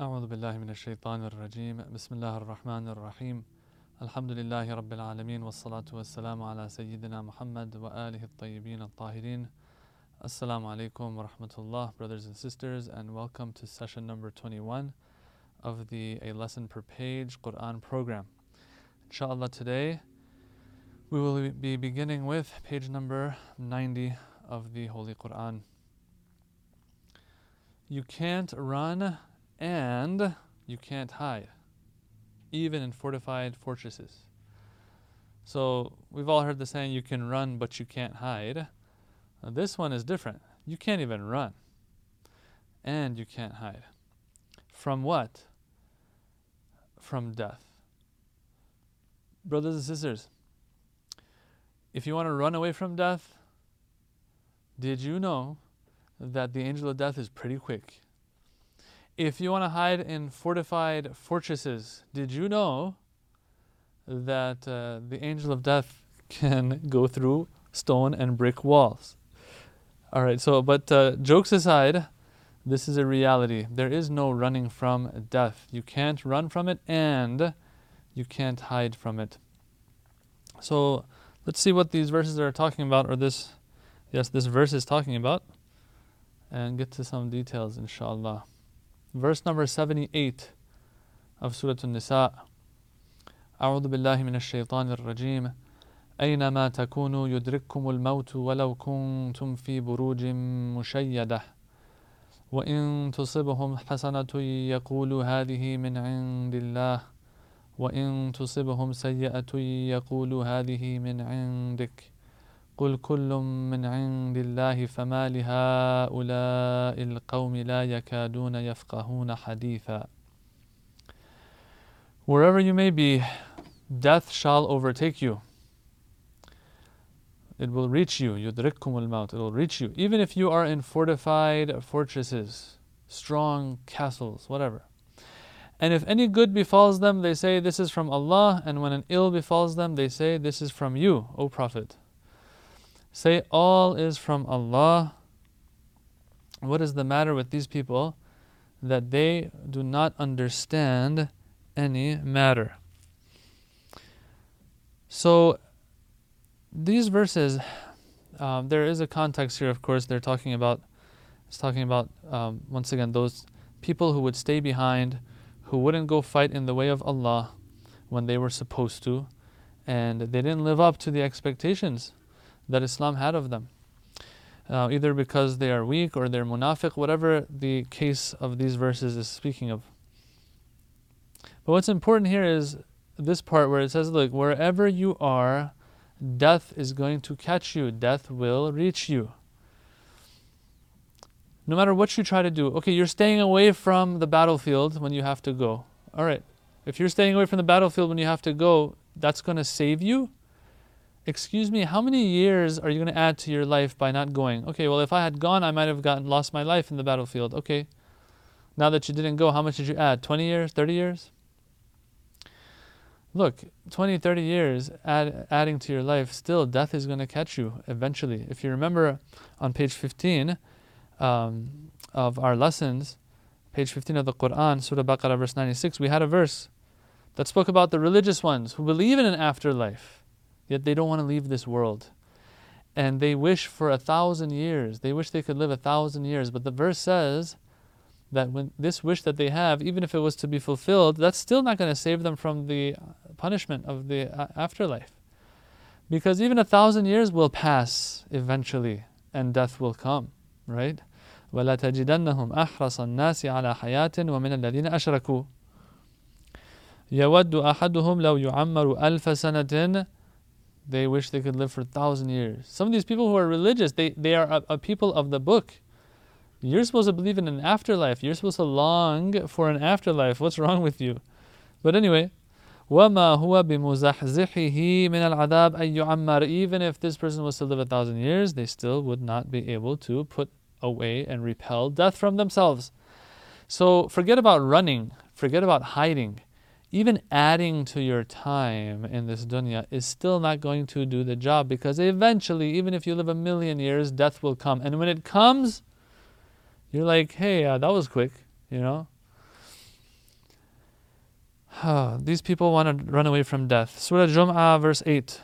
أعوذ بالله من الشيطان الرجيم بسم الله الرحمن الرحيم الحمد لله رب العالمين والصلاة والسلام على سيدنا محمد وآله الطيبين الطاهرين Assalamu alaikum wa rahmatullah, brothers and sisters, and welcome to session number 21 of the A Lesson Per Page Quran program. Inshallah, today we will be beginning with page number 90 of the Holy Quran. You can't run and you can't hide, even in fortified fortresses. So, we've all heard the saying, you can run but you can't hide. Now, this one is different. You can't even run. And you can't hide. From what? From death. Brothers and sisters, if you want to run away from death, did you know that the angel of death is pretty quick? If you want to hide in fortified fortresses, did you know that uh, the angel of death can go through stone and brick walls? All right, so, but uh, jokes aside, this is a reality. There is no running from death. You can't run from it and you can't hide from it. So, let's see what these verses are talking about, or this, yes, this verse is talking about, and get to some details, inshallah Verse number 78 of Surah An-Nisa. أعوذ بالله من الشيطان الرجيم أينما تكونوا يدرككم الموت ولو كنتم في بروج مشيدة وإن تصبهم حسنة يقولوا هذه من عند الله وإن تصبهم سيئة يقولوا هذه من عندك قل كل من عند الله فما لهؤلاء القوم لا يكادون يفقهون حديثا Wherever you may be, death shall overtake you. It will reach you. يدرككم الموت. It will reach you. Even if you are in fortified fortresses, strong castles, whatever. And if any good befalls them, they say this is from Allah. And when an ill befalls them, they say this is from you, O Prophet. Say all is from Allah. What is the matter with these people? That they do not understand any matter. So these verses, um, there is a context here. Of course, they're talking about. It's talking about um, once again those people who would stay behind, who wouldn't go fight in the way of Allah when they were supposed to, and they didn't live up to the expectations that Islam had of them. Uh, either because they are weak or they're munafiq, whatever the case of these verses is speaking of. But what's important here is this part where it says, Look, wherever you are, death is going to catch you, death will reach you. No matter what you try to do, okay, you're staying away from the battlefield when you have to go. All right, if you're staying away from the battlefield when you have to go, that's going to save you. Excuse me, how many years are you going to add to your life by not going? Okay, well, if I had gone, I might have gotten lost my life in the battlefield. Okay, now that you didn't go, how much did you add? 20 years, 30 years? look 20 30 years add, adding to your life still death is going to catch you eventually if you remember on page 15 um, of our lessons page 15 of the quran surah baqarah verse 96 we had a verse that spoke about the religious ones who believe in an afterlife yet they don't want to leave this world and they wish for a thousand years they wish they could live a thousand years but the verse says that when this wish that they have, even if it was to be fulfilled, that's still not going to save them from the punishment of the afterlife. Because even a thousand years will pass eventually and death will come, right? وَلَتَجِدَنَّهُمْ أَحْرَصَ النَّاسِ عَلَى حَيَاةٍ وَمِنَ الَّذِينَ أَشْرَكُوا يَوَدُّ أَحَدُهُمْ لَوْ يُعَمَّرُ أَلْفَ سَنَةٍ They wish they could live for a thousand years. Some of these people who are religious, they, they are a, a people of the book. You're supposed to believe in an afterlife. You're supposed to long for an afterlife. What's wrong with you? But anyway, وَمَا هُوَ بِمُزَحْزِحِهِ مِنَ الْعَذَابِ أَن يُعَمَّرَ Even if this person was to live a thousand years, they still would not be able to put away and repel death from themselves. So forget about running. Forget about hiding. Even adding to your time in this dunya is still not going to do the job because eventually, even if you live a million years, death will come. And when it comes, you're like, hey, uh, that was quick, you know? These people want to run away from death. Surah Jum'ah, verse 8.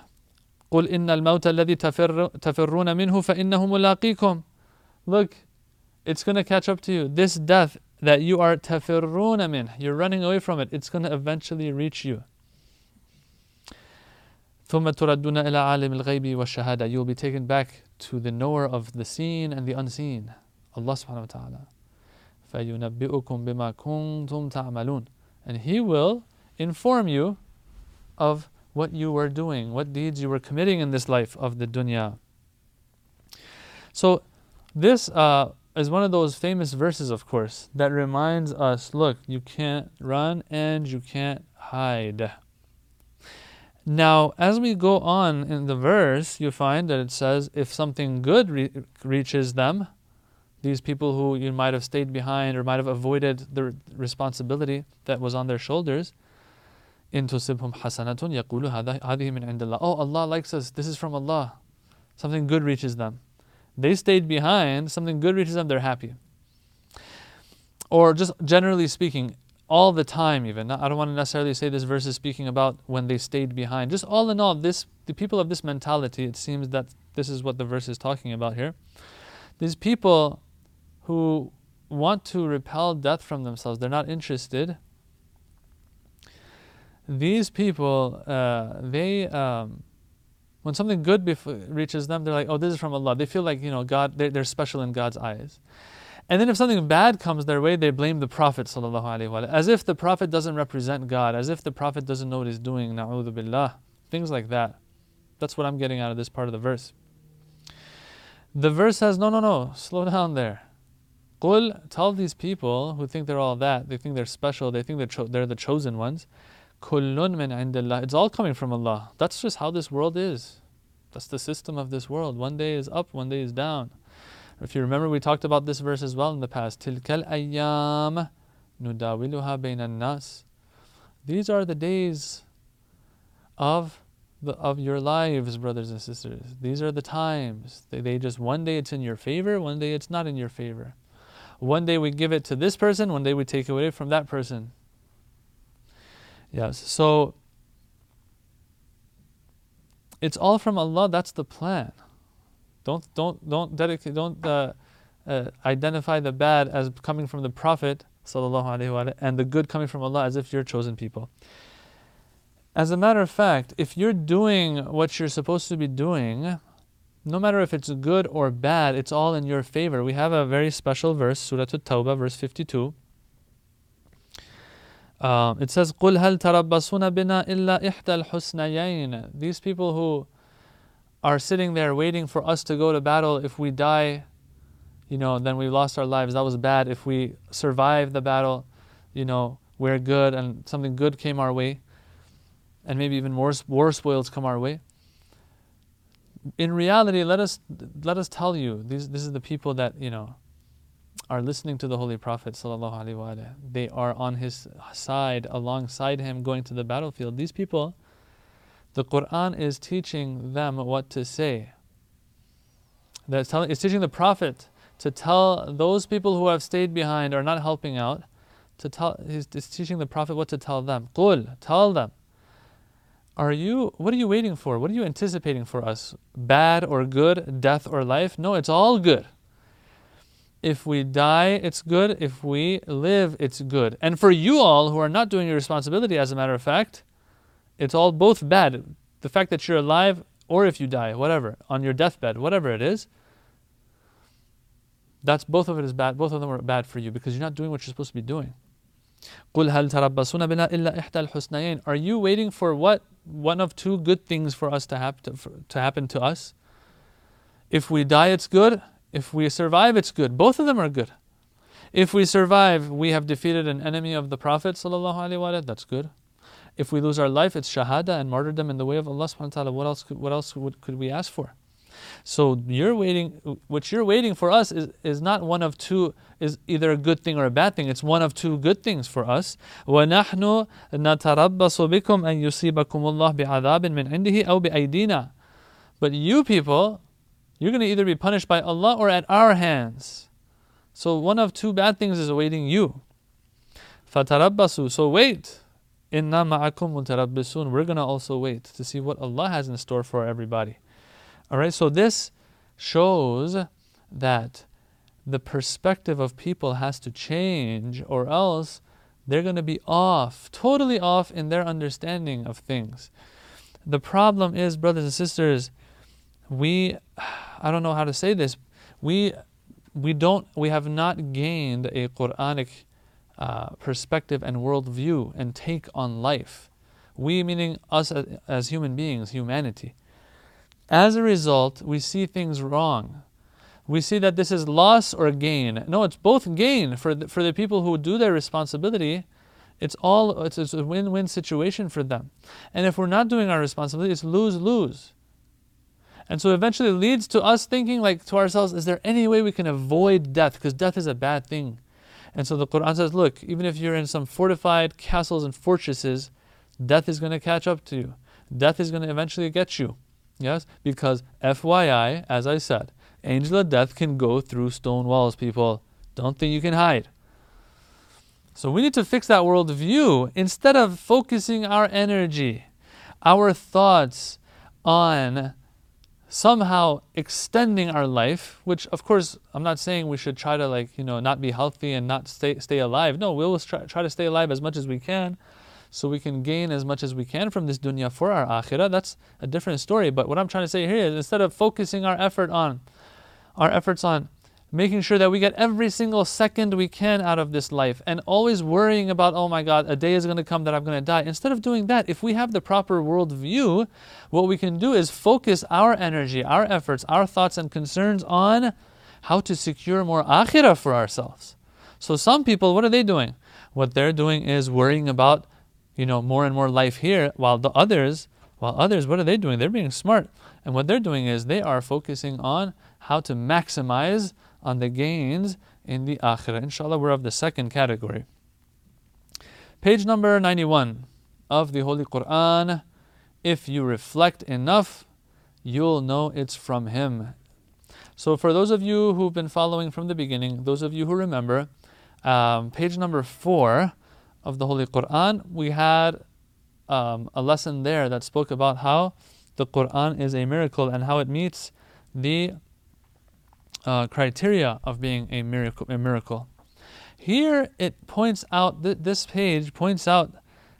قل إن الموت الذي تفرون منه فإنه ملاقيكم. Look, it's going to catch up to you. This death that you are tafirruna min, you're running away from it, it's going to eventually reach you. ثم تردون إلى عالم الغيب والشهادة. You will be taken back to the knower of the seen and the unseen, Allah subhanahu wa ta'ala. فينبئكم بما كنتم تعملون. And He will inform you of what you were doing, what deeds you were committing in this life of the dunya. So, this uh, is one of those famous verses, of course, that reminds us look, you can't run and you can't hide. Now, as we go on in the verse, you find that it says, if something good re- reaches them, these people who you might have stayed behind or might have avoided the responsibility that was on their shoulders, into tusibhum hasanatun yaqulu hadhihi min indillah. Oh, Allah likes us. This is from Allah. Something good reaches them. They stayed behind. Something good reaches them. They're happy. Or just generally speaking, all the time even. I don't want to necessarily say this verse is speaking about when they stayed behind. Just all in all, this the people of this mentality, it seems that this is what the verse is talking about here. These people who want to repel death from themselves, they're not interested. These people, uh, they, um, when something good bef- reaches them, they're like, oh, this is from Allah. They feel like, you know, God, they're, they're special in God's eyes. And then if something bad comes their way, they blame the Prophet as if the Prophet doesn't represent God, as if the Prophet doesn't know what he's doing, na'udhu billah. Things like that. That's what I'm getting out of this part of the verse. The verse says, no, no, no, slow down there. Qul, tell these people who think they're all that, they think they're special, they think they're, cho- they're the chosen ones. Kullun min indillah. It's all coming from Allah. That's just how this world is. That's the system of this world. One day is up, one day is down. If you remember, we talked about this verse as well in the past. Tilkal ayyam nudawiluha bainan nas. These are the days of the, of your lives, brothers and sisters. These are the times. They, they just one day it's in your favor, one day it's not in your favor. One day we give it to this person, one day we take it away from that person. Yes. So it's all from Allah. That's the plan. Don't don't don't dedicate don't uh, uh, identify the bad as coming from the Prophet sallallahu and the good coming from Allah as if you're chosen people. As a matter of fact, if you're doing what you're supposed to be doing, no matter if it's good or bad, it's all in your favor. We have a very special verse, Surah At-Tawbah, verse 52. Um, it says, قُلْ هَلْ تَرَبَّصُونَ بِنَا إِلَّا إِحْدَى الْحُسْنَيَيْنِ These people who are sitting there waiting for us to go to battle, if we die, you know, then we lost our lives. That was bad. If we survive the battle, you know, we're good and something good came our way, and maybe even worse, war spoils come our way in reality, let us let us tell you, these this is the people that you know are listening to the Holy Prophet They are on his side, alongside him, going to the battlefield. These people, the Quran is teaching them what to say. That's telling, it's teaching the Prophet to tell those people who have stayed behind or not helping out, to tell. He's, he's teaching the Prophet what to tell them. Qul, tell them. Are you, what are you waiting for? What are you anticipating for us? Bad or good, death or life? No, it's all good. If we die, it's good. If we live, it's good. And for you all who are not doing your responsibility, as a matter of fact, it's all both bad. The fact that you're alive or if you die, whatever, on your deathbed, whatever it is, that's both of it is bad. Both of them are bad for you because you're not doing what you're supposed to be doing. Are you waiting for what one of two good things for us to, hap- to, for, to happen to us? If we die, it's good. If we survive, it's good. Both of them are good. If we survive, we have defeated an enemy of the Prophet ﷺ, that's good. If we lose our life, it's shahada and martyrdom in the way of Allah subhanahu wa ta'ala. What else could, what else would, could we ask for? So you're waiting. What you're waiting for us is, is not one of two. Is either a good thing or a bad thing. It's one of two good things for us. وَنَحْنُ نَتَرَبَّصُ بِكُمْ أَن يُصِيبَكُمُ اللَّهُ بِعَذَابٍ مِنْ عِنْدِهِ أَوْ بِأَيْدِينَا But you people, you're going to either be punished by Allah or at our hands. So one of two bad things is awaiting you. So wait. Inna ma'akum mutarabbisun. We're going to also wait to see what Allah has in store for everybody. All right, so this shows that the perspective of people has to change or else they're going to be off, totally off in their understanding of things. The problem is, brothers and sisters, we, I don't know how to say this, we, we don't, we have not gained a Quranic uh, perspective and worldview and take on life. We, meaning us as, as human beings, humanity. As a result, we see things wrong. We see that this is loss or gain. No, it's both gain for the, for the people who do their responsibility. It's all it's, it's a win-win situation for them. And if we're not doing our responsibility, it's lose-lose. And so eventually leads to us thinking like to ourselves, is there any way we can avoid death? Because death is a bad thing. And so the Quran says, look, even if you're in some fortified castles and fortresses, death is going to catch up to you. Death is going to eventually get you. Yes? Because FYI, as I said, angel of death can go through stone walls, people. Don't think you can hide. So we need to fix that worldview instead of focusing our energy, our thoughts on somehow extending our life, which of course I'm not saying we should try to like, you know, not be healthy and not stay stay alive. No, we'll try, try to stay alive as much as we can so we can gain as much as we can from this dunya for our akhirah. That's a different story. But what I'm trying to say here is instead of focusing our effort on our efforts on making sure that we get every single second we can out of this life and always worrying about, oh my God, a day is going to come that I'm going to die. Instead of doing that, if we have the proper worldview, what we can do is focus our energy, our efforts, our thoughts and concerns on how to secure more akhirah for ourselves. So some people, what are they doing? What they're doing is worrying about, you know, more and more life here, while the others, while others, what are they doing? They're being smart. And what they're doing is they are focusing on how to maximize on the gains in the akhirah. Inshallah, we're of the second category. Page number 91 of the Holy Quran. If you reflect enough, you'll know it's from Him. So, for those of you who've been following from the beginning, those of you who remember, um, page number four of the Holy Quran, we had um, a lesson there that spoke about how the Quran is a miracle and how it meets the uh, criteria of being a miracle, a miracle. Here it points out, that this page points out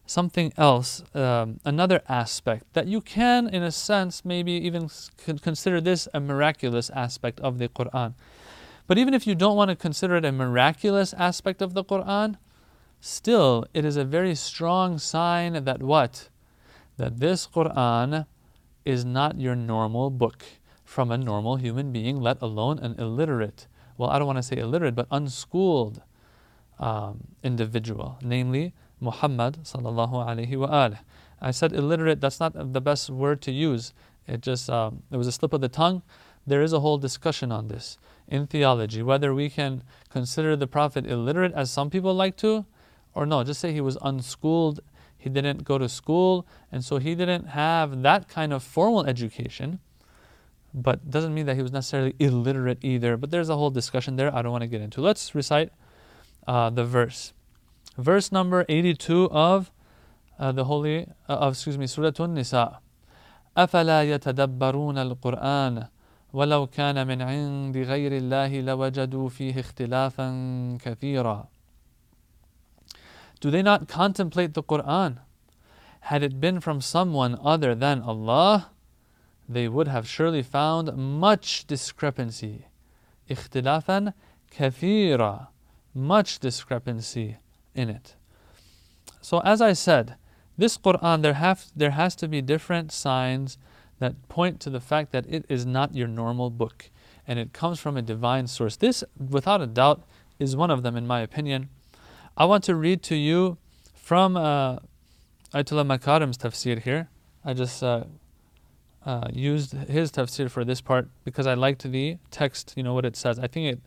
something else, um, another aspect that you can, in a sense, maybe even consider this a miraculous aspect of the Quran. But even if you don't want to consider it a miraculous aspect of the Quran, still it is a very strong sign that what? That this Quran is not your normal book from a normal human being, let alone an illiterate, well, I don't want to say illiterate, but unschooled um, individual, namely Muhammad I said illiterate, that's not the best word to use. It just, um, it was a slip of the tongue. There is a whole discussion on this in theology, whether we can consider the Prophet illiterate as some people like to, or no, just say he was unschooled, he didn't go to school, and so he didn't have that kind of formal education but doesn't mean that he was necessarily illiterate either. But there's a whole discussion there I don't want to get into. Let's recite uh, the verse. Verse number 82 of uh, the holy, uh, of, excuse me, Surah An-Nisa. أفلا يتدبرون القرآن ولو كان من عند غير الله لوجدوا فيه اختلافا كثيرا Do they not contemplate the Quran? Had it been from someone other than Allah, they would have surely found much discrepancy. اختلافا كثيرا much discrepancy in it. So as I said, this Quran there have there has to be different signs that point to the fact that it is not your normal book and it comes from a divine source. This without a doubt is one of them in my opinion. I want to read to you from uh, Ayatollah Makarim's tafsir here. I just uh, uh, used his tafsir for this part because I liked the text, you know, what it says. I think it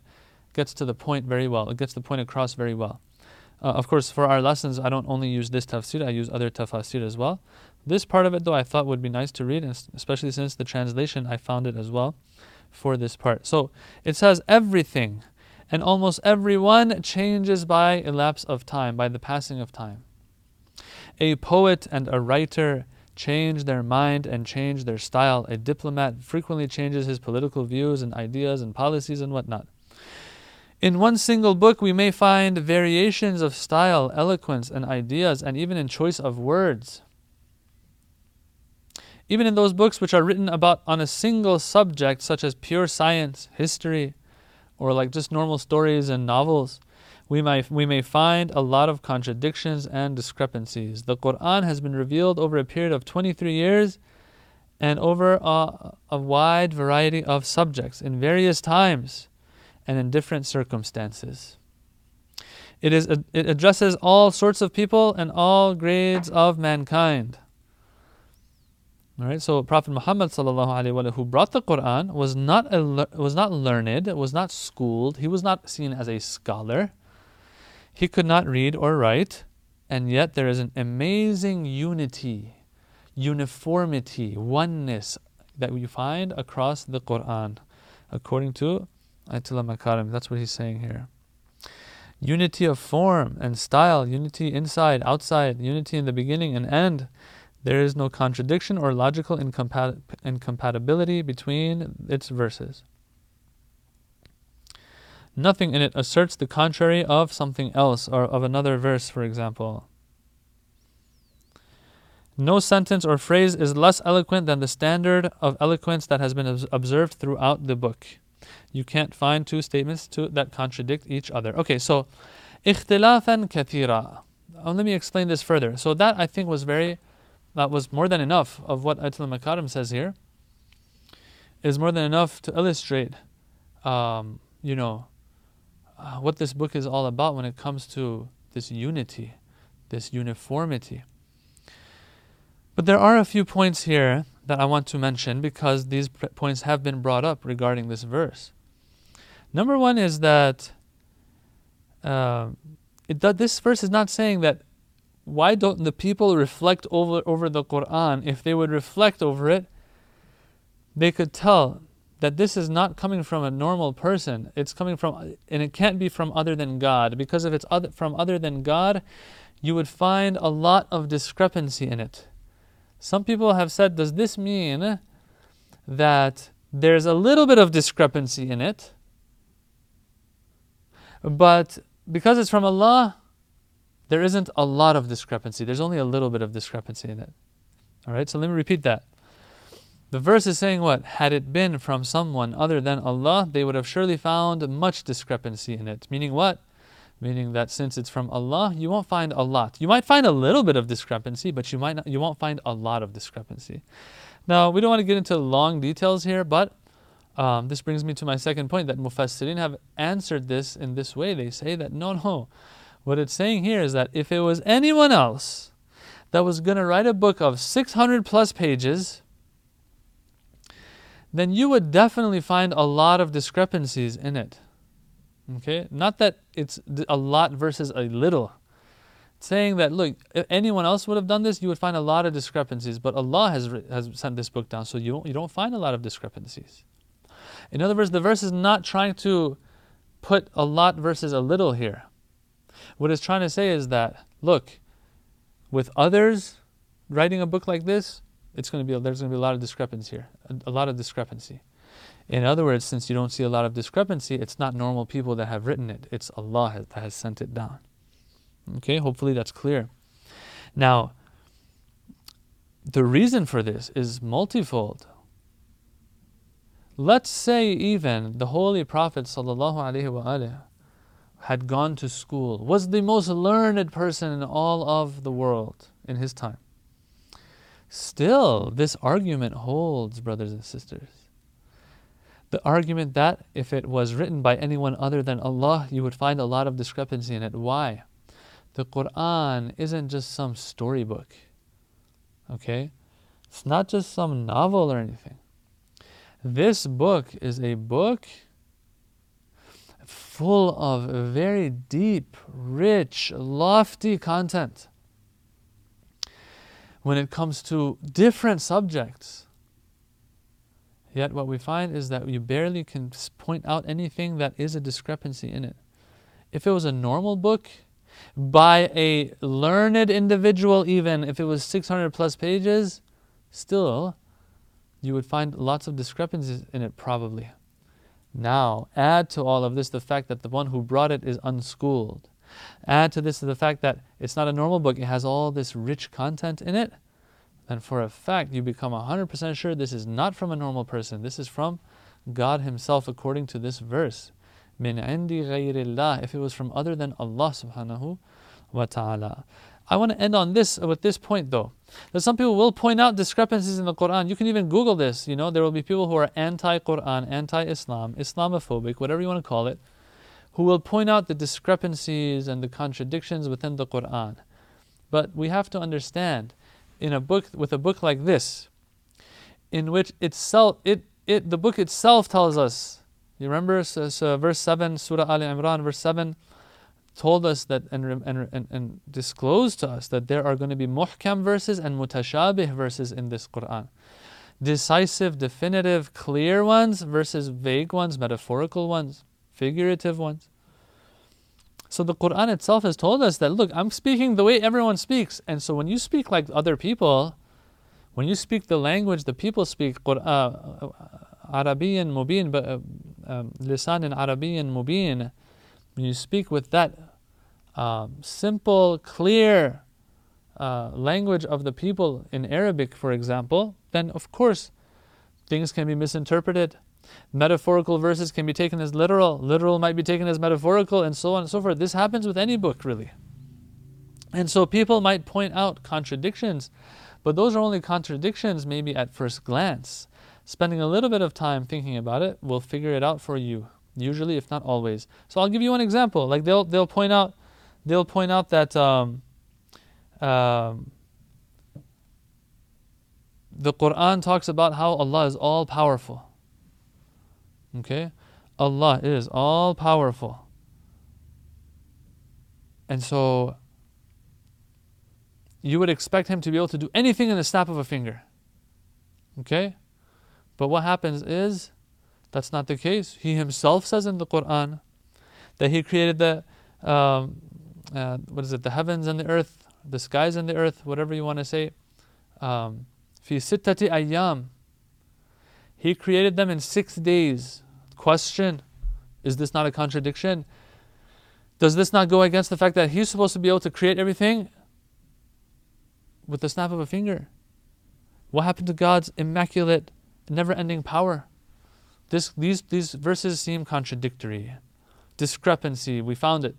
gets to the point very well. It gets the point across very well. Uh, of course, for our lessons, I don't only use this tafsir, I use other tafsir as well. This part of it, though, I thought would be nice to read, especially since the translation, I found it as well for this part. So it says, everything and almost everyone changes by elapse of time, by the passing of time. A poet and a writer change their mind and change their style. A diplomat frequently changes his political views and ideas and policies and whatnot. In one single book, we may find variations of style, eloquence, and ideas, and even in choice of words. Even in those books which are written about on a single subject, such as pure science, history, or like just normal stories and novels, we may, we may find a lot of contradictions and discrepancies. The Quran has been revealed over a period of 23 years and over a, a wide variety of subjects in various times and in different circumstances. It, is, it addresses all sorts of people and all grades of mankind. All right, so Prophet Muhammad sallallahu who brought the Quran was not a, was not learned, was not schooled. He was not seen as a scholar. He could not read or write, and yet there is an amazing unity, uniformity, oneness that we find across the Quran, according to Ayatollah Makarim. That's what he's saying here. Unity of form and style, unity inside, outside, unity in the beginning and end. There is no contradiction or logical incompat- incompatibility between its verses Nothing in it asserts the contrary of something else or of another verse, for example. No sentence or phrase is less eloquent than the standard of eloquence that has been observed throughout the book. You can't find two statements to, that contradict each other. Okay, so اختلافا كثيرا. Um, let me explain this further. So that I think was very that was more than enough of what Ayatollah Makarim says here, is more than enough to illustrate, um, you know, uh, what this book is all about when it comes to this unity, this uniformity. But there are a few points here that I want to mention because these points have been brought up regarding this verse. Number one is that uh, it, that this verse is not saying that why don't the people reflect over, over the Quran? If they would reflect over it, they could tell that this is not coming from a normal person. It's coming from, and it can't be from other than God. Because if it's other, from other than God, you would find a lot of discrepancy in it. Some people have said, does this mean that there's a little bit of discrepancy in it? But because it's from Allah, there isn't a lot of discrepancy. There's only a little bit of discrepancy in it. All right, so let me repeat that. The verse is saying what? Had it been from someone other than Allah, they would have surely found much discrepancy in it. Meaning what? Meaning that since it's from Allah, you won't find a lot. You might find a little bit of discrepancy, but you might not, you won't find a lot of discrepancy. Now, we don't want to get into long details here, but um, this brings me to my second point that Mufassirin have answered this in this way. They say that no, no, what it's saying here is that if it was anyone else that was going to write a book of 600 plus pages, then you would definitely find a lot of discrepancies in it. Okay? Not that it's a lot versus a little. It's saying that, look, if anyone else would have done this, you would find a lot of discrepancies, but Allah has, has sent this book down, so you don't, you don't find a lot of discrepancies. In other words, the verse is not trying to put a lot versus a little here. What it's trying to say is that, look, with others writing a book like this, it's going to be there's going to be a lot of discrepancy here, a, a lot of discrepancy. In other words, since you don't see a lot of discrepancy, it's not normal people that have written it. It's Allah that has sent it down. Okay, hopefully that's clear. Now, the reason for this is multifold. Let's say even the Holy Prophet had gone to school, was the most learned person in all of the world in his time. Still, this argument holds, brothers and sisters. The argument that if it was written by anyone other than Allah, you would find a lot of discrepancy in it. Why? The Quran isn't just some storybook. Okay? It's not just some novel or anything. This book is a book full of very deep, rich, lofty content when it comes to different subjects. Yet, what we find is that you barely can point out anything that is a discrepancy in it. If it was a normal book, by a learned individual, even if it was 600 plus pages, still you would find lots of discrepancies in it, probably. Now, add to all of this the fact that the one who brought it is unschooled. Add to this the fact that it's not a normal book, it has all this rich content in it. Then, for a fact, you become 100% sure this is not from a normal person. This is from God Himself, according to this verse. Min indi if it was from other than Allah subhanahu wa ta'ala. I want to end on this with this point though. That some people will point out discrepancies in the Quran. You can even Google this. You know, there will be people who are anti-Quran, anti-Islam, Islamophobic, whatever you want to call it, who will point out the discrepancies and the contradictions within the Quran. But we have to understand, in a book with a book like this, in which itself it it the book itself tells us. You remember so, so verse seven, Surah Al Imran, verse seven told us that and, and, and, and disclosed to us that there are going to be muhkam verses and mutashabih verses in this Quran. Decisive, definitive, clear ones versus vague ones, metaphorical ones, figurative ones. So the Quran itself has told us that look, I'm speaking the way everyone speaks. And so when you speak like other people, when you speak the language the people speak, uh, uh, Arabian mubin, uh, um, lisan in Arabian mubin, when you speak with that um, simple, clear uh, language of the people in Arabic, for example, then of course things can be misinterpreted. Metaphorical verses can be taken as literal, literal might be taken as metaphorical, and so on and so forth. This happens with any book, really. And so people might point out contradictions, but those are only contradictions maybe at first glance. Spending a little bit of time thinking about it will figure it out for you usually, if not always. So I'll give you one example. Like they'll they'll point out they'll point out that um, um, the Quran talks about how Allah is all powerful. Okay, Allah is all powerful, and so you would expect Him to be able to do anything in the snap of a finger. Okay, but what happens is that's not the case. He himself says in the Quran that he created the um, uh, what is it, the heavens and the earth, the skies and the earth, whatever you want to say. Um, fi sittati ayyam. He created them in six days. Question: Is this not a contradiction? Does this not go against the fact that he's supposed to be able to create everything with the snap of a finger? What happened to God's immaculate, never-ending power? This, these, these verses seem contradictory. Discrepancy, we found it.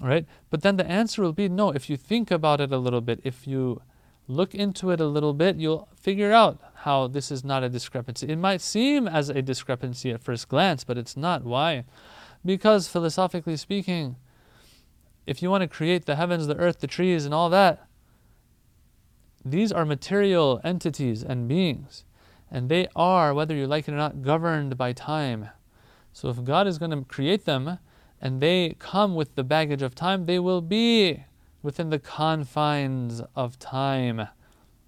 Right? But then the answer will be no, if you think about it a little bit, if you look into it a little bit, you'll figure out how this is not a discrepancy. It might seem as a discrepancy at first glance, but it's not. Why? Because philosophically speaking, if you want to create the heavens, the earth, the trees, and all that, these are material entities and beings. And they are, whether you like it or not, governed by time. So if God is going to create them and they come with the baggage of time, they will be within the confines of time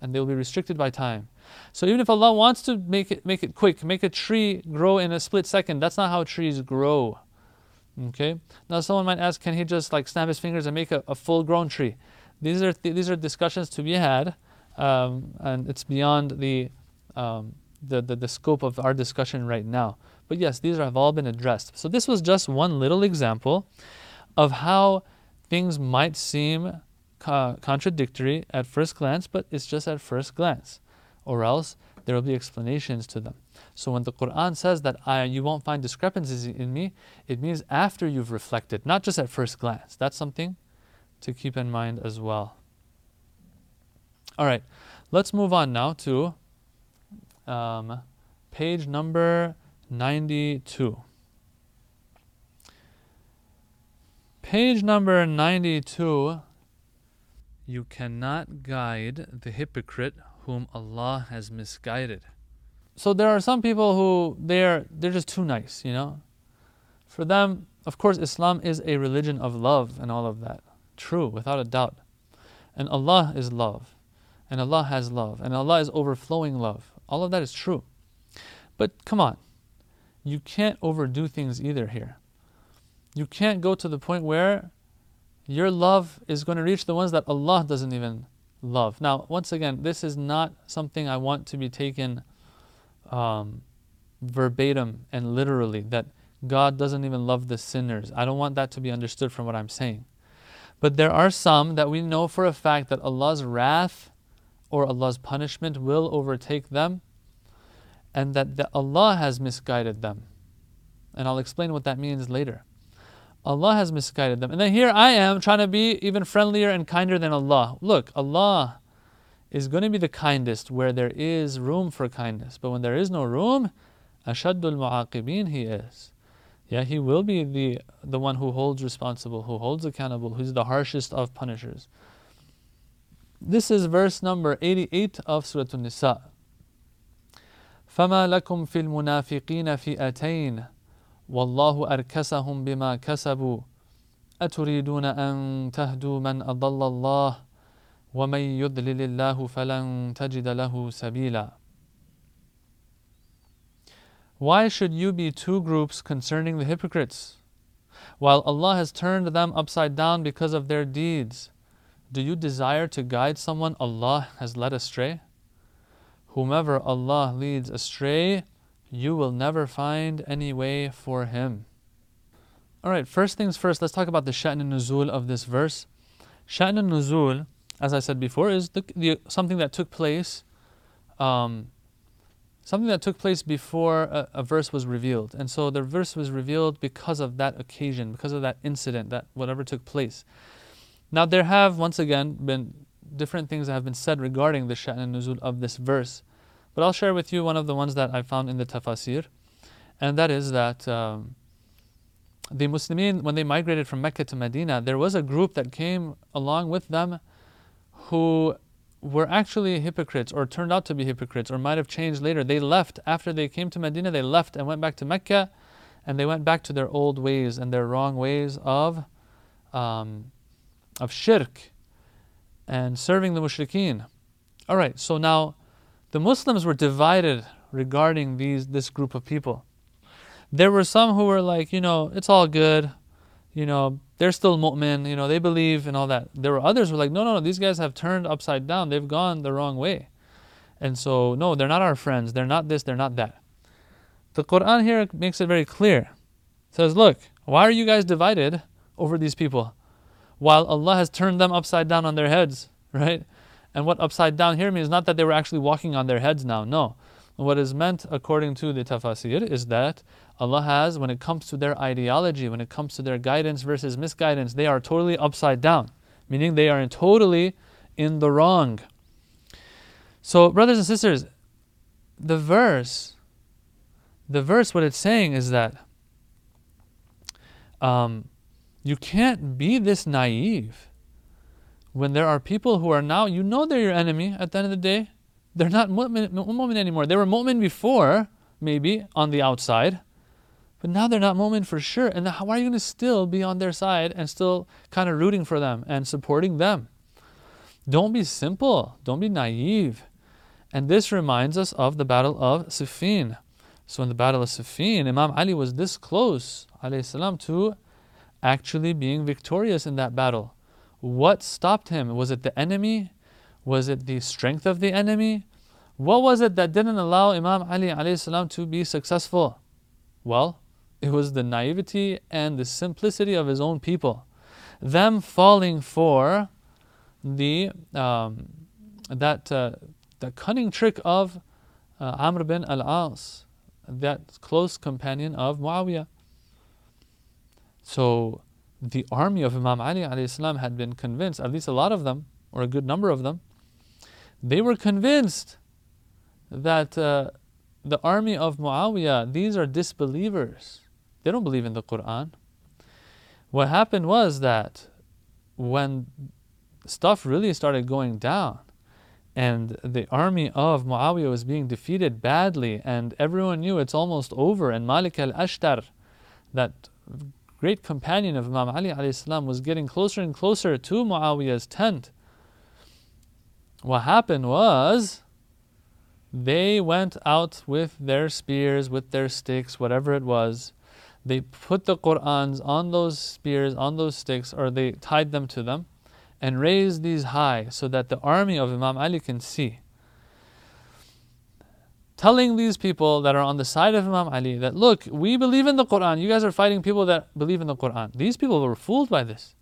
and they will be restricted by time. So even if Allah wants to make it make it quick, make a tree grow in a split second, that's not how trees grow. Okay. Now someone might ask, can he just like snap his fingers and make a, a full-grown tree? These are th- these are discussions to be had, um, and it's beyond the um, the, the, the scope of our discussion right now. But yes, these have all been addressed. So this was just one little example of how things might seem co- contradictory at first glance, but it's just at first glance. Or else there will be explanations to them. So when the Quran says that I, you won't find discrepancies in me, it means after you've reflected, not just at first glance. That's something to keep in mind as well. All right, let's move on now to um, page number 92. Page number 92 You cannot guide the hypocrite whom Allah has misguided. So there are some people who they're they're just too nice, you know. For them, of course, Islam is a religion of love and all of that. True, without a doubt. And Allah is love. And Allah has love. And Allah is overflowing love. All of that is true. But come on, you can't overdo things either here. You can't go to the point where your love is going to reach the ones that Allah doesn't even love. Now, once again, this is not something I want to be taken um, verbatim and literally, that God doesn't even love the sinners. I don't want that to be understood from what I'm saying. But there are some that we know for a fact that Allah's wrath or Allah's punishment will overtake them and that the Allah has misguided them. And I'll explain what that means later. Allah has misguided them. And then here I am trying to be even friendlier and kinder than Allah. Look, Allah is going to be the kindest where there is room for kindness. But when there is no room, Ashaddul Mu'aqibin He is. Yeah, He will be the, the one who holds responsible, who holds accountable, who's the harshest of punishers. This is verse number 88 of Surah An-Nisa. فما لكم في المنافقين فئتين والله أركسهم بما كسبوا أتريدون أن تهدوا من أضل الله ومن يضلل الله فلن تجد له سبيلا Why should you be two groups concerning the hypocrites, while Allah has turned them upside down because of their deeds? Do you desire to guide someone Allah has led astray? Whomever Allah leads astray, you will never find any way for him. All right, first things first, let's talk about the sha'n nuzul of this verse. Sha'n nuzul, as I said before, is the, the, something that took place, um, something that took place before a, a verse was revealed. And so the verse was revealed because of that occasion, because of that incident, that whatever took place. Now there have once again been different things that have been said regarding the sha'n nuzul of this verse. But I'll share with you one of the ones that I found in the tafsir, and that is that um, the Muslimin, when they migrated from Mecca to Medina, there was a group that came along with them who were actually hypocrites or turned out to be hypocrites or might have changed later. They left after they came to Medina, they left and went back to Mecca and they went back to their old ways and their wrong ways of, um, of shirk and serving the mushrikeen. All right, so now the Muslims were divided regarding these this group of people. There were some who were like, you know, it's all good, you know, they're still mu'min, you know, they believe and all that. There were others who were like, no, no, no, these guys have turned upside down, they've gone the wrong way. And so, no, they're not our friends, they're not this, they're not that. The Quran here makes it very clear. It says, look, why are you guys divided over these people? While Allah has turned them upside down on their heads, right? And what upside down here means not that they were actually walking on their heads now, no. What is meant according to the tafsir is that Allah has, when it comes to their ideology, when it comes to their guidance versus misguidance, they are totally upside down, meaning they are in totally in the wrong. So, brothers and sisters, the verse, the verse, what it's saying is that um, you can't be this naive when there are people who are now, you know they're your enemy at the end of the day. They're not mu'min, anymore. They were mu'min before, maybe, on the outside. But now they're not mu'min for sure. And how are you going to still be on their side and still kind of rooting for them and supporting them? Don't be simple. Don't be naive. And this reminds us of the battle of Siffin. So in the battle of Siffin, Imam Ali was this close, salam, to actually being victorious in that battle. What stopped him? Was it the enemy? Was it the strength of the enemy? What was it that didn't allow Imam Ali salam to be successful? Well, it was the naivety and the simplicity of his own people. Them falling for the um, that uh, the cunning trick of uh, Amr bin al-As, that close companion of Muawiyah. So the army of Imam Ali salam had been convinced, at least a lot of them, or a good number of them, they were convinced that uh, the army of Muawiyah, these are disbelievers. They don't believe in the Quran. What happened was that when stuff really started going down, and the army of Muawiyah was being defeated badly, and everyone knew it's almost over, and Malik al Ashtar, that great companion of Imam Ali salam, was getting closer and closer to Muawiyah's tent. What happened was they went out with their spears, with their sticks, whatever it was. They put the Qur'ans on those spears, on those sticks, or they tied them to them and raised these high so that the army of Imam Ali can see. Telling these people that are on the side of Imam Ali that, look, we believe in the Quran. You guys are fighting people that believe in the Quran. These people were fooled by this.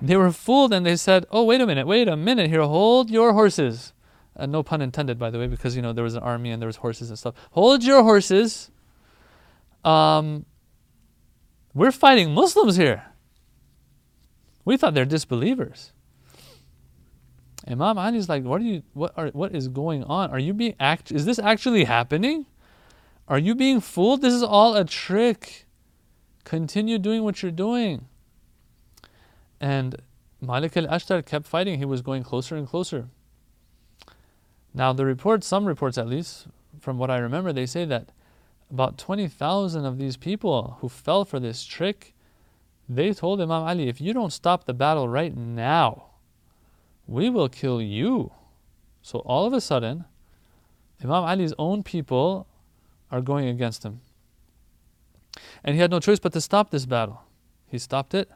They were fooled and they said, oh, wait a minute, wait a minute here, hold your horses. Uh, no pun intended, by the way, because, you know, there was an army and there was horses and stuff. Hold your horses. Um, we're fighting Muslims here. We thought they're disbelievers. Imam Ali is like, what are you? What are? What is going on? Are you being act? Is this actually happening? Are you being fooled? This is all a trick. Continue doing what you're doing. And Malik al-Ashtar kept fighting. He was going closer and closer. Now the reports, some reports at least, from what I remember, they say that about 20,000 of these people who fell for this trick, they told Imam Ali, if you don't stop the battle right now, we will kill you. So all of a sudden, Imam Ali's own people are going against him. And he had no choice but to stop this battle. He stopped it,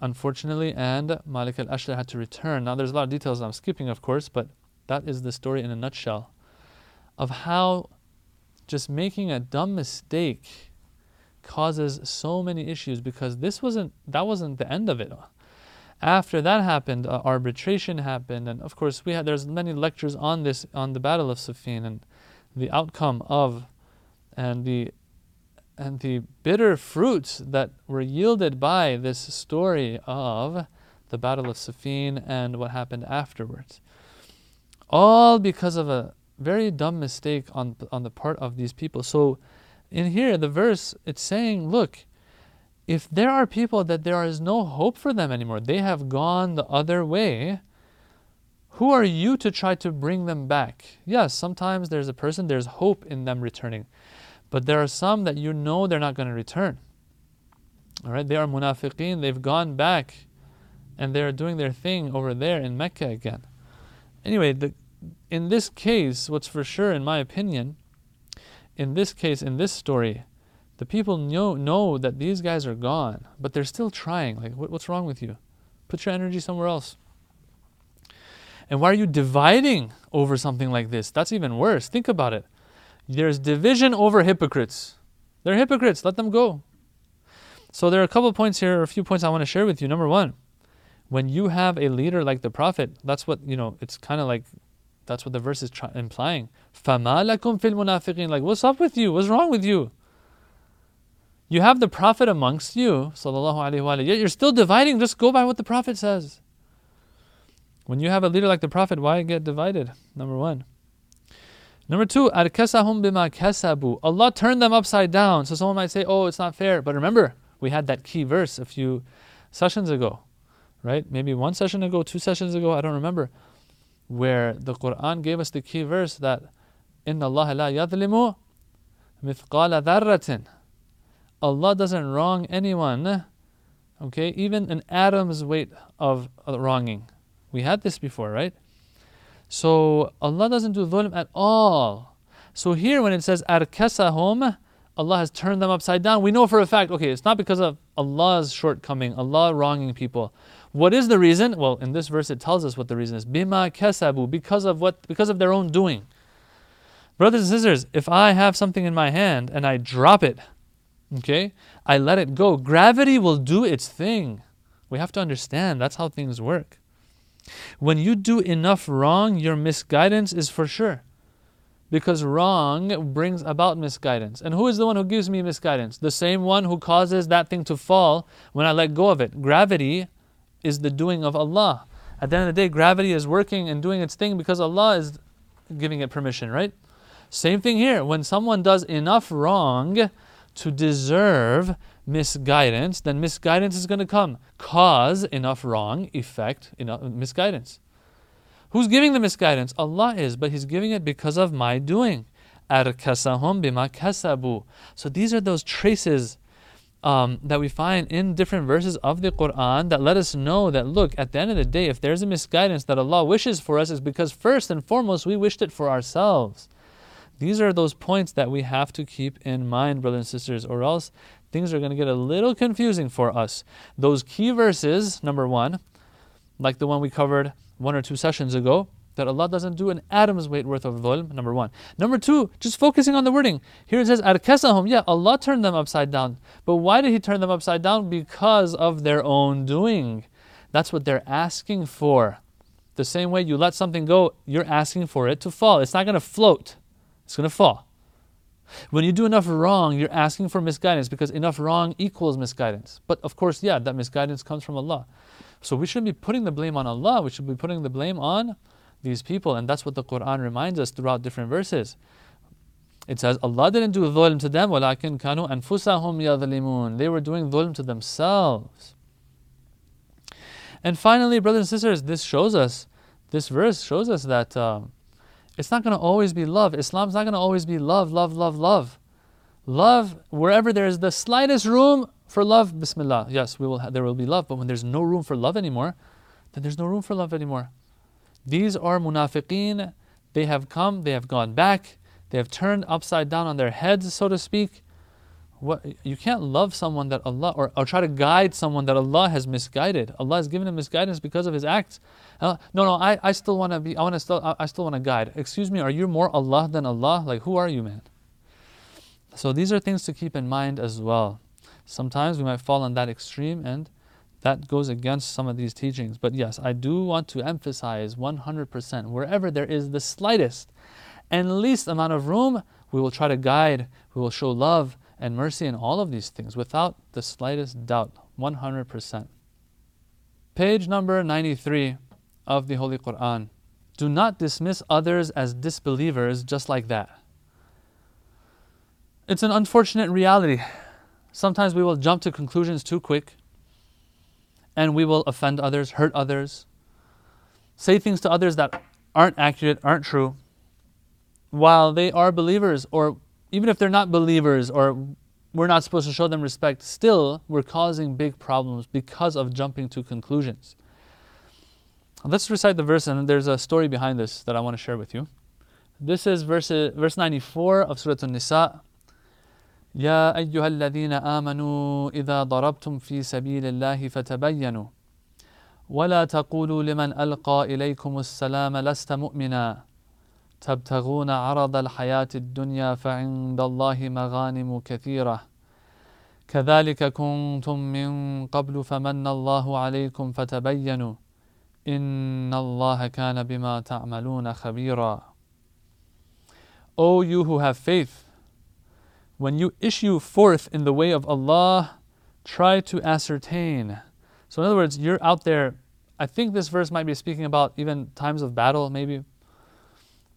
unfortunately, and Malik al Ashtar had to return. Now, there's a lot of details I'm skipping, of course, but that is the story in a nutshell of how just making a dumb mistake causes so many issues because this wasn't that wasn't the end of it after that happened, uh, arbitration happened, and of course we had there's many lectures on this on the Battle of Siffin and the outcome of and the and the bitter fruits that were yielded by this story of the Battle of Siffin and what happened afterwards. All because of a very dumb mistake on on the part of these people. So in here the verse it's saying, look, if there are people that there is no hope for them anymore, they have gone the other way, who are you to try to bring them back? Yes, sometimes there's a person, there's hope in them returning. But there are some that you know they're not going to return. All right, they are munafiqeen, they've gone back and they're doing their thing over there in Mecca again. Anyway, the, in this case, what's for sure, in my opinion, in this case, in this story, the people know, know that these guys are gone, but they're still trying. Like, what, what's wrong with you? Put your energy somewhere else. And why are you dividing over something like this? That's even worse. Think about it. There's division over hypocrites. They're hypocrites. Let them go. So there are a couple of points here, or a few points I want to share with you. Number one, when you have a leader like the Prophet, that's what, you know, it's kind of like, that's what the verse is try- implying. فَمَا لَكُمْ فِي الْمُنَافِقِينَ Like, what's up with you? What's wrong with you? You have the Prophet amongst you, sallallahu alaihi wasallam. Yet you're still dividing. Just go by what the Prophet says. When you have a leader like the Prophet, why get divided? Number one. Number two. Allah turned them upside down. So someone might say, "Oh, it's not fair." But remember, we had that key verse a few sessions ago, right? Maybe one session ago, two sessions ago, I don't remember, where the Quran gave us the key verse that "Inna Allah la yadlimu mithqala dharratin." Allah doesn't wrong anyone, okay, even an atom's weight of wronging. We had this before, right? So Allah doesn't do dhulm at all. So here when it says arkasahum, Allah has turned them upside down. We know for a fact, okay, it's not because of Allah's shortcoming, Allah wronging people. What is the reason? Well, in this verse it tells us what the reason is. Bima kasabu, because of what because of their own doing. Brothers and sisters, if I have something in my hand and I drop it, Okay? I let it go. Gravity will do its thing. We have to understand that's how things work. When you do enough wrong, your misguidance is for sure. Because wrong brings about misguidance. And who is the one who gives me misguidance? The same one who causes that thing to fall when I let go of it. Gravity is the doing of Allah. At the end of the day, gravity is working and doing its thing because Allah is giving it permission, right? Same thing here. When someone does enough wrong, to deserve misguidance, then misguidance is going to come. Cause enough wrong, effect enough misguidance. Who's giving the misguidance? Allah is, but He's giving it because of my doing. Arkasahum bima kasabu. So these are those traces um, that we find in different verses of the Quran that let us know that look, at the end of the day, if there's a misguidance that Allah wishes for us, is because first and foremost we wished it for ourselves. These are those points that we have to keep in mind, brothers and sisters, or else things are going to get a little confusing for us. Those key verses, number one, like the one we covered one or two sessions ago, that Allah doesn't do an atom's weight worth of dhulm, number one. Number two, just focusing on the wording. Here it says, Arkasahum, yeah, Allah turned them upside down. But why did He turn them upside down? Because of their own doing. That's what they're asking for. The same way you let something go, you're asking for it to fall. It's not going to float, it's going to fall. When you do enough wrong, you're asking for misguidance because enough wrong equals misguidance. But of course, yeah, that misguidance comes from Allah. So we shouldn't be putting the blame on Allah, we should be putting the blame on these people. And that's what the Quran reminds us throughout different verses. It says, Allah didn't do dhulm to them, walakin kanu anfusahum yadhlimun. They were doing dhulm to themselves. And finally, brothers and sisters, this shows us, this verse shows us that. Um, it's not going to always be love. Islam's not going to always be love, love, love, love. Love, wherever there is the slightest room for love, bismillah. Yes, we will ha- there will be love, but when there's no room for love anymore, then there's no room for love anymore. These are munafiqeen. They have come, they have gone back, they have turned upside down on their heads, so to speak. What, you can't love someone that Allah, or, or try to guide someone that Allah has misguided. Allah has given him misguidance because of his acts. Uh, no, no, I, I still want to be, I want to still, I, I still want to guide. Excuse me, are you more Allah than Allah? Like, who are you, man? So these are things to keep in mind as well. Sometimes we might fall on that extreme and that goes against some of these teachings. But yes, I do want to emphasize 100% wherever there is the slightest and least amount of room, we will try to guide, we will show love and mercy in all of these things without the slightest doubt. 100%. Page number 93 of the Holy Quran. Do not dismiss others as disbelievers just like that. It's an unfortunate reality. Sometimes we will jump to conclusions too quick and we will offend others, hurt others, say things to others that aren't accurate, aren't true, while they are believers, or even if they're not believers, or we're not supposed to show them respect, still we're causing big problems because of jumping to conclusions. Let's recite the verse, and there's a story behind this that I want to share with you. This is verse, verse 94 of Surah An-Nisa. يا أيها الذين آمنوا إذا ضربتم في سبيل الله فتبينوا ولا تقولوا لمن ألقى إليكم السلام لست مؤمنا تبتغون عرض الحياة الدنيا فعند الله مغانم كثيرة كذلك كنتم من قبل فمن الله عليكم فتبينوا إن الله كان بما تعملون خبيرا O you who have faith when you issue forth in the way of Allah, try to ascertain. So, in other words, you're out there. I think this verse might be speaking about even times of battle, maybe.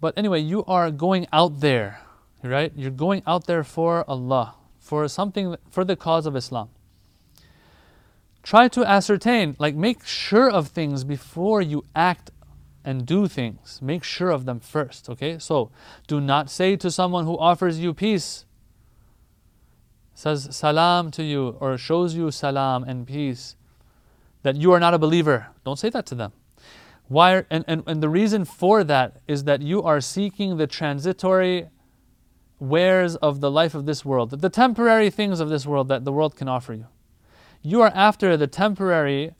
but anyway, you are going out there, right? You're going out there for Allah, for something, for the cause of Islam. Try to ascertain, like make sure of things before you act and do things. Make sure of them first, okay? So, do not say to someone who offers you peace, says salam to you or shows you salam and peace, that you are not a believer. Don't say that to them. Why? And, and, and the reason for that is that you are seeking the transitory wares of the life of this world, the temporary things of this world that the world can offer you. You are after the temporary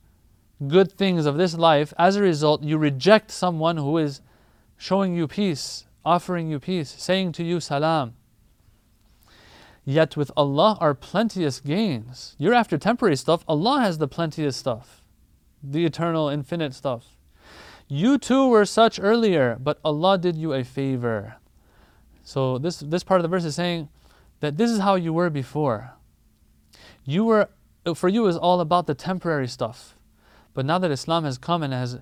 good things of this life. As a result, you reject someone who is showing you peace, offering you peace, saying to you salam. Yet with Allah are plenteous gains. You're after temporary stuff, Allah has the plenteous stuff, the eternal, infinite stuff. You too were such earlier, but Allah did you a favor. So this, this part of the verse is saying that this is how you were before. You were for you is all about the temporary stuff. But now that Islam has come and has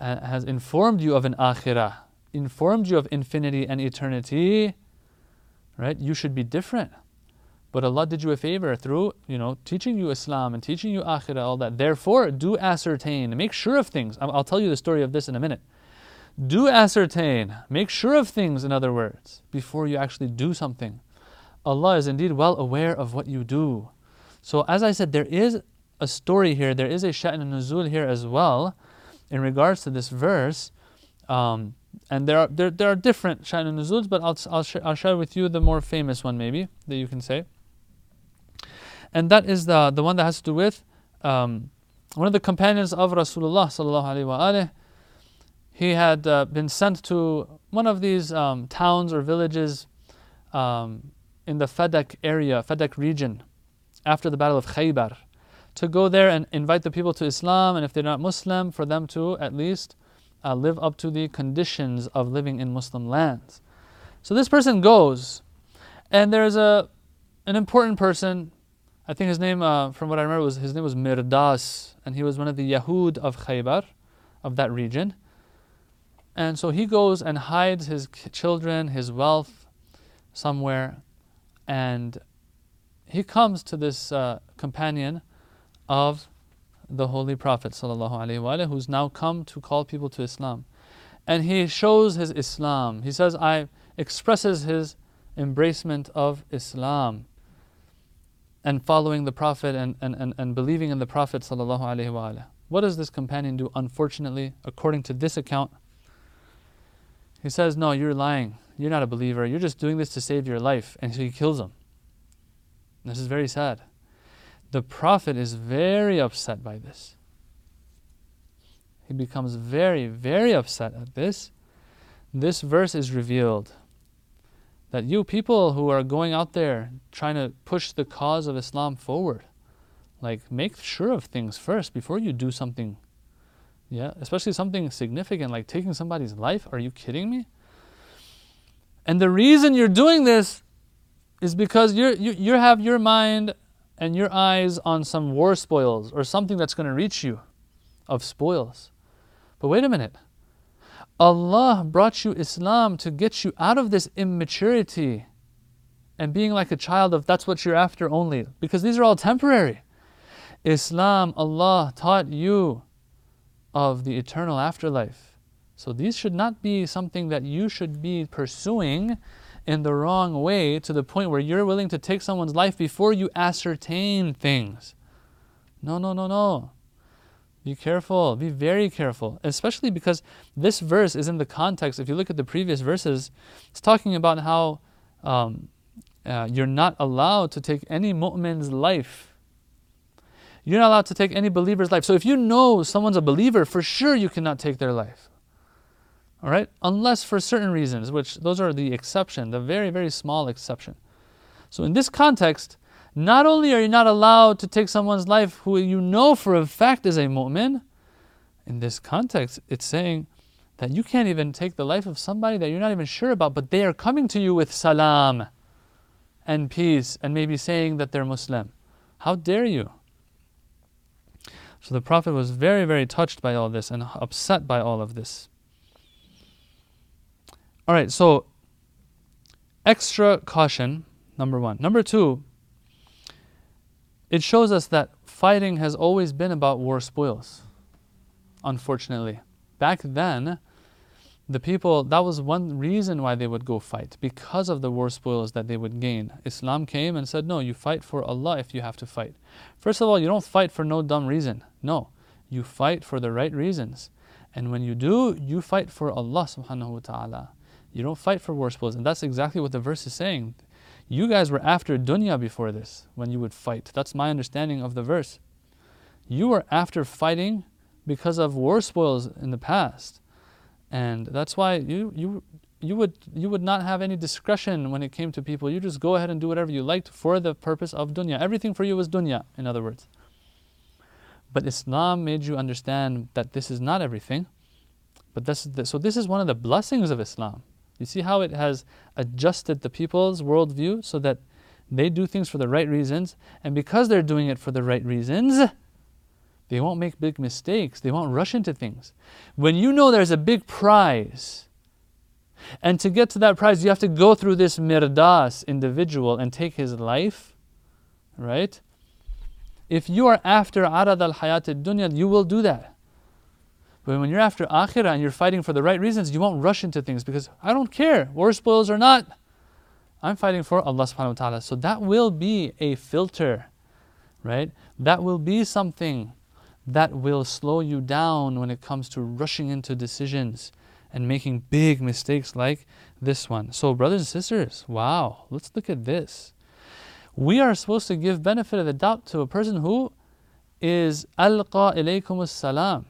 uh, has informed you of an akhirah, informed you of infinity and eternity, right? You should be different. But Allah did you a favor through, you know, teaching you Islam and teaching you Akhirah, all that. Therefore, do ascertain, make sure of things. I'll tell you the story of this in a minute. Do ascertain, make sure of things, in other words, before you actually do something. Allah is indeed well aware of what you do. So, as I said, there is a story here, there is a sha'n nuzul here as well in regards to this verse. Um, and there are, there, there are different sha'n nuzuls, but I'll, I'll, sh- I'll share with you the more famous one, maybe, that you can say. And that is the the one that has to do with um, one of the companions of Rasulullah sallallahu alaihi wasallam. He had uh, been sent to one of these um, towns or villages um, in the Fadak area, Fadak region, after the Battle of Khaybar, to go there and invite the people to Islam, and if they're not Muslim, for them to at least uh, live up to the conditions of living in Muslim lands. So this person goes, and there's a an important person. I think his name, uh, from what I remember, was his name was Mirdas, and he was one of the Yahud of Khaybar, of that region. And so he goes and hides his children, his wealth, somewhere, and he comes to this uh, companion of the Holy Prophet وسلم, who's now come to call people to Islam. And he shows his Islam. He says, I expresses his embracement of Islam and following the Prophet and, and, and, and believing in the Prophet. What does this companion do, unfortunately, according to this account? He says, No, you're lying. You're not a believer. You're just doing this to save your life. And so he kills him. This is very sad. The Prophet is very upset by this. He becomes very, very upset at this. This verse is revealed that you people who are going out there trying to push the cause of Islam forward, like make sure of things first before you do something. Yeah, especially something significant like taking somebody's life. Are you kidding me? And the reason you're doing this is because you're, you you have your mind and your eyes on some war spoils or something that's going to reach you of spoils. But wait a minute. Allah brought you Islam to get you out of this immaturity and being like a child of that's what you're after only, because these are all temporary. Islam, Allah taught you of the eternal afterlife. So these should not be something that you should be pursuing in the wrong way to the point where you're willing to take someone's life before you ascertain things. No, no, no, no. Be careful. Be very careful. Especially because this verse is in the context. If you look at the previous verses, it's talking about how um, uh, you're not allowed to take any mu'min's life. You're not allowed to take any believer's life. So if you know someone's a believer, for sure you cannot take their life. All right? Unless for certain reasons, which those are the exception, the very, very small exception. So in this context, not only are you not allowed to take someone's life who you know for a fact is a mu'min, in this context, it's saying that you can't even take the life of somebody that you're not even sure about, but they are coming to you with salam and peace and maybe saying that they're Muslim. How dare you? So the Prophet was very, very touched by all this and upset by all of this. All right, so extra caution, number one. Number two, it shows us that fighting has always been about war spoils, unfortunately. Back then, the people, that was one reason why they would go fight, because of the war spoils that they would gain. Islam came and said, no, you fight for Allah if you have to fight. First of all, you don't fight for no dumb reason. No, you fight for the right reasons. And when you do, you fight for Allah subhanahu wa ta'ala. You don't fight for war spoils. And that's exactly what the verse is saying. You guys were after dunya before this when you would fight. That's my understanding of the verse. You were after fighting because of war spoils in the past. And that's why you, you, you, would, you would not have any discretion when it came to people. You just go ahead and do whatever you liked for the purpose of dunya. Everything for you was dunya, in other words. But Islam made you understand that this is not everything. But this, so this is one of the blessings of Islam. You see how it has adjusted the people's worldview so that they do things for the right reasons, and because they're doing it for the right reasons, they won't make big mistakes. They won't rush into things. When you know there's a big prize, and to get to that prize, you have to go through this mirdas individual and take his life, right? If you are after arad al hayat dunya, you will do that. But when you're after akhirah and you're fighting for the right reasons, you won't rush into things because I don't care, war spoils or not. I'm fighting for Allah subhanahu wa ta'ala. So that will be a filter, right? That will be something that will slow you down when it comes to rushing into decisions and making big mistakes like this one. So, brothers and sisters, wow, let's look at this. we are supposed to give benefit of the doubt to a person who is alqa ilaykum salam,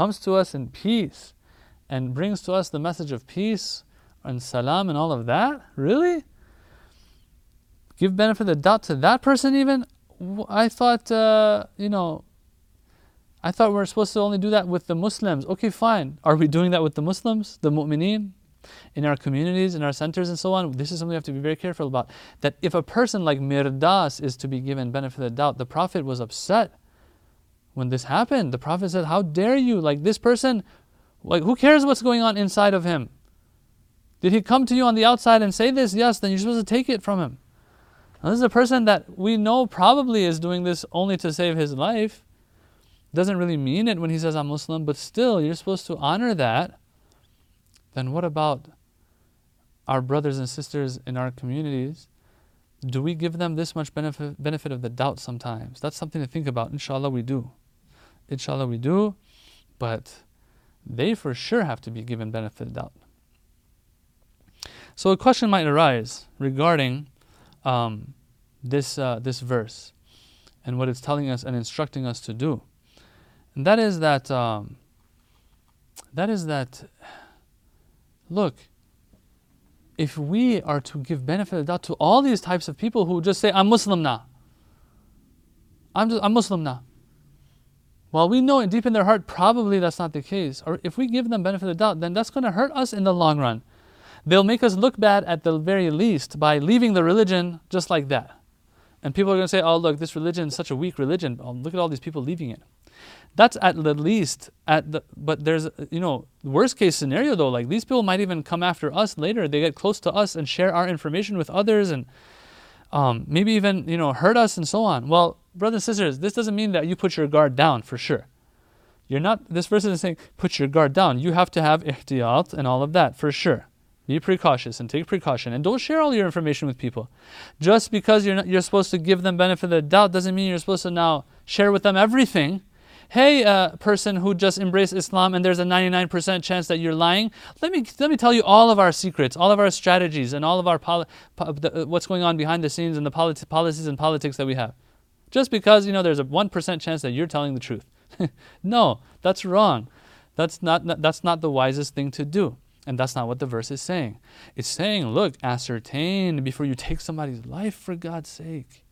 comes to us in peace and brings to us the message of peace and salam and all of that? Really? Give benefit of the doubt to that person even? I thought, uh, you know, I thought we are supposed to only do that with the Muslims. Okay, fine. Are we doing that with the Muslims, the mu'mineen? In our communities, in our centers, and so on, this is something we have to be very careful about. That if a person like Mirdas is to be given benefit of the doubt, the Prophet was upset when this happened. The Prophet said, How dare you? Like this person, like who cares what's going on inside of him? Did he come to you on the outside and say this? Yes, then you're supposed to take it from him. Now, this is a person that we know probably is doing this only to save his life doesn't really mean it when he says I'm Muslim, but still you're supposed to honor that, then what about our brothers and sisters in our communities? Do we give them this much benefit, benefit of the doubt sometimes? That's something to think about. Inshallah, we do. Inshallah, we do, but they for sure have to be given benefit of doubt. So a question might arise regarding um, this, uh, this verse and what it's telling us and instructing us to do. And that is that, um, that is that, look, if we are to give benefit of doubt to all these types of people who just say, I'm Muslim now, I'm, just, I'm Muslim now. While we know in deep in their heart probably that's not the case, or if we give them benefit of doubt, then that's going to hurt us in the long run. They'll make us look bad at the very least by leaving the religion just like that. And people are going to say, oh, look, this religion is such a weak religion. Oh, look at all these people leaving it. That's at the least at the but there's you know worst case scenario though like these people might even come after us later they get close to us and share our information with others and um, maybe even you know hurt us and so on. Well, brothers and sisters, this doesn't mean that you put your guard down for sure. You're not. This verse isn't saying put your guard down. You have to have ihtiyat and all of that for sure. Be precautious and take precaution and don't share all your information with people. Just because you're not, you're supposed to give them benefit of the doubt doesn't mean you're supposed to now share with them everything hey, uh, person who just embraced Islam and there's a 99% chance that you're lying, let me, let me tell you all of our secrets, all of our strategies, and all of our poli- po- the, uh, what's going on behind the scenes and the policies and politics that we have. Just because, you know, there's a 1% chance that you're telling the truth. no, that's wrong. That's not, that's not the wisest thing to do. And that's not what the verse is saying. It's saying, look, ascertain before you take somebody's life for God's sake.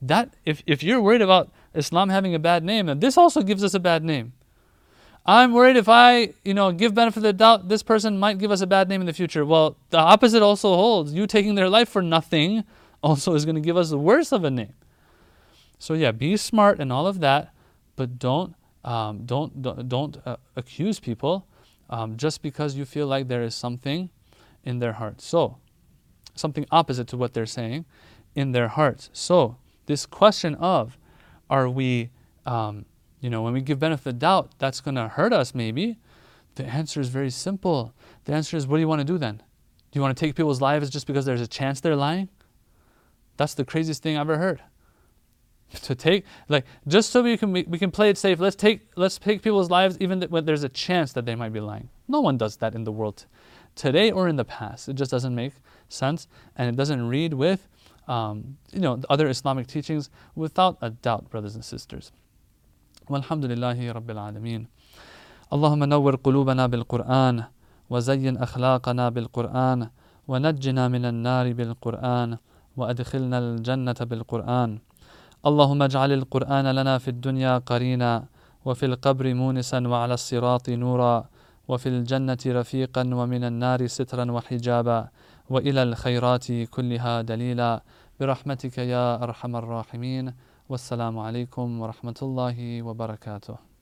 That if, if you're worried about Islam having a bad name, then this also gives us a bad name. I'm worried if I, you know, give benefit of the doubt, this person might give us a bad name in the future. Well, the opposite also holds. You taking their life for nothing also is going to give us the worst of a name. So yeah, be smart and all of that, but don't um, don't don't, don't uh, accuse people um, just because you feel like there is something in their heart. So something opposite to what they're saying in their hearts. So this question of are we, um, you know, when we give benefit of doubt, that's going to hurt us maybe. The answer is very simple. The answer is, what do you want to do then? Do you want to take people's lives just because there's a chance they're lying? That's the craziest thing I've ever heard to take like just so we can we, we can play it safe. Let's take let's take people's lives even when there's a chance that they might be lying. No one does that in the world today or in the past. It just doesn't make sense, and it doesn't read with um, you know, other Islamic teachings without a doubt, brothers and sisters. والحمد لله رب العالمين اللهم نور قلوبنا بالقرآن وزين أخلاقنا بالقرآن ونجنا من النار بالقرآن وأدخلنا الجنة بالقرآن اللهم اجعل القرآن لنا في الدنيا قرينا وفي القبر مونسا وعلى الصراط نورا وفي الجنة رفيقا ومن النار سترا وحجابا وإلى الخيرات كلها دليلا. برحمتك يا أرحم الراحمين. والسلام عليكم ورحمة الله وبركاته.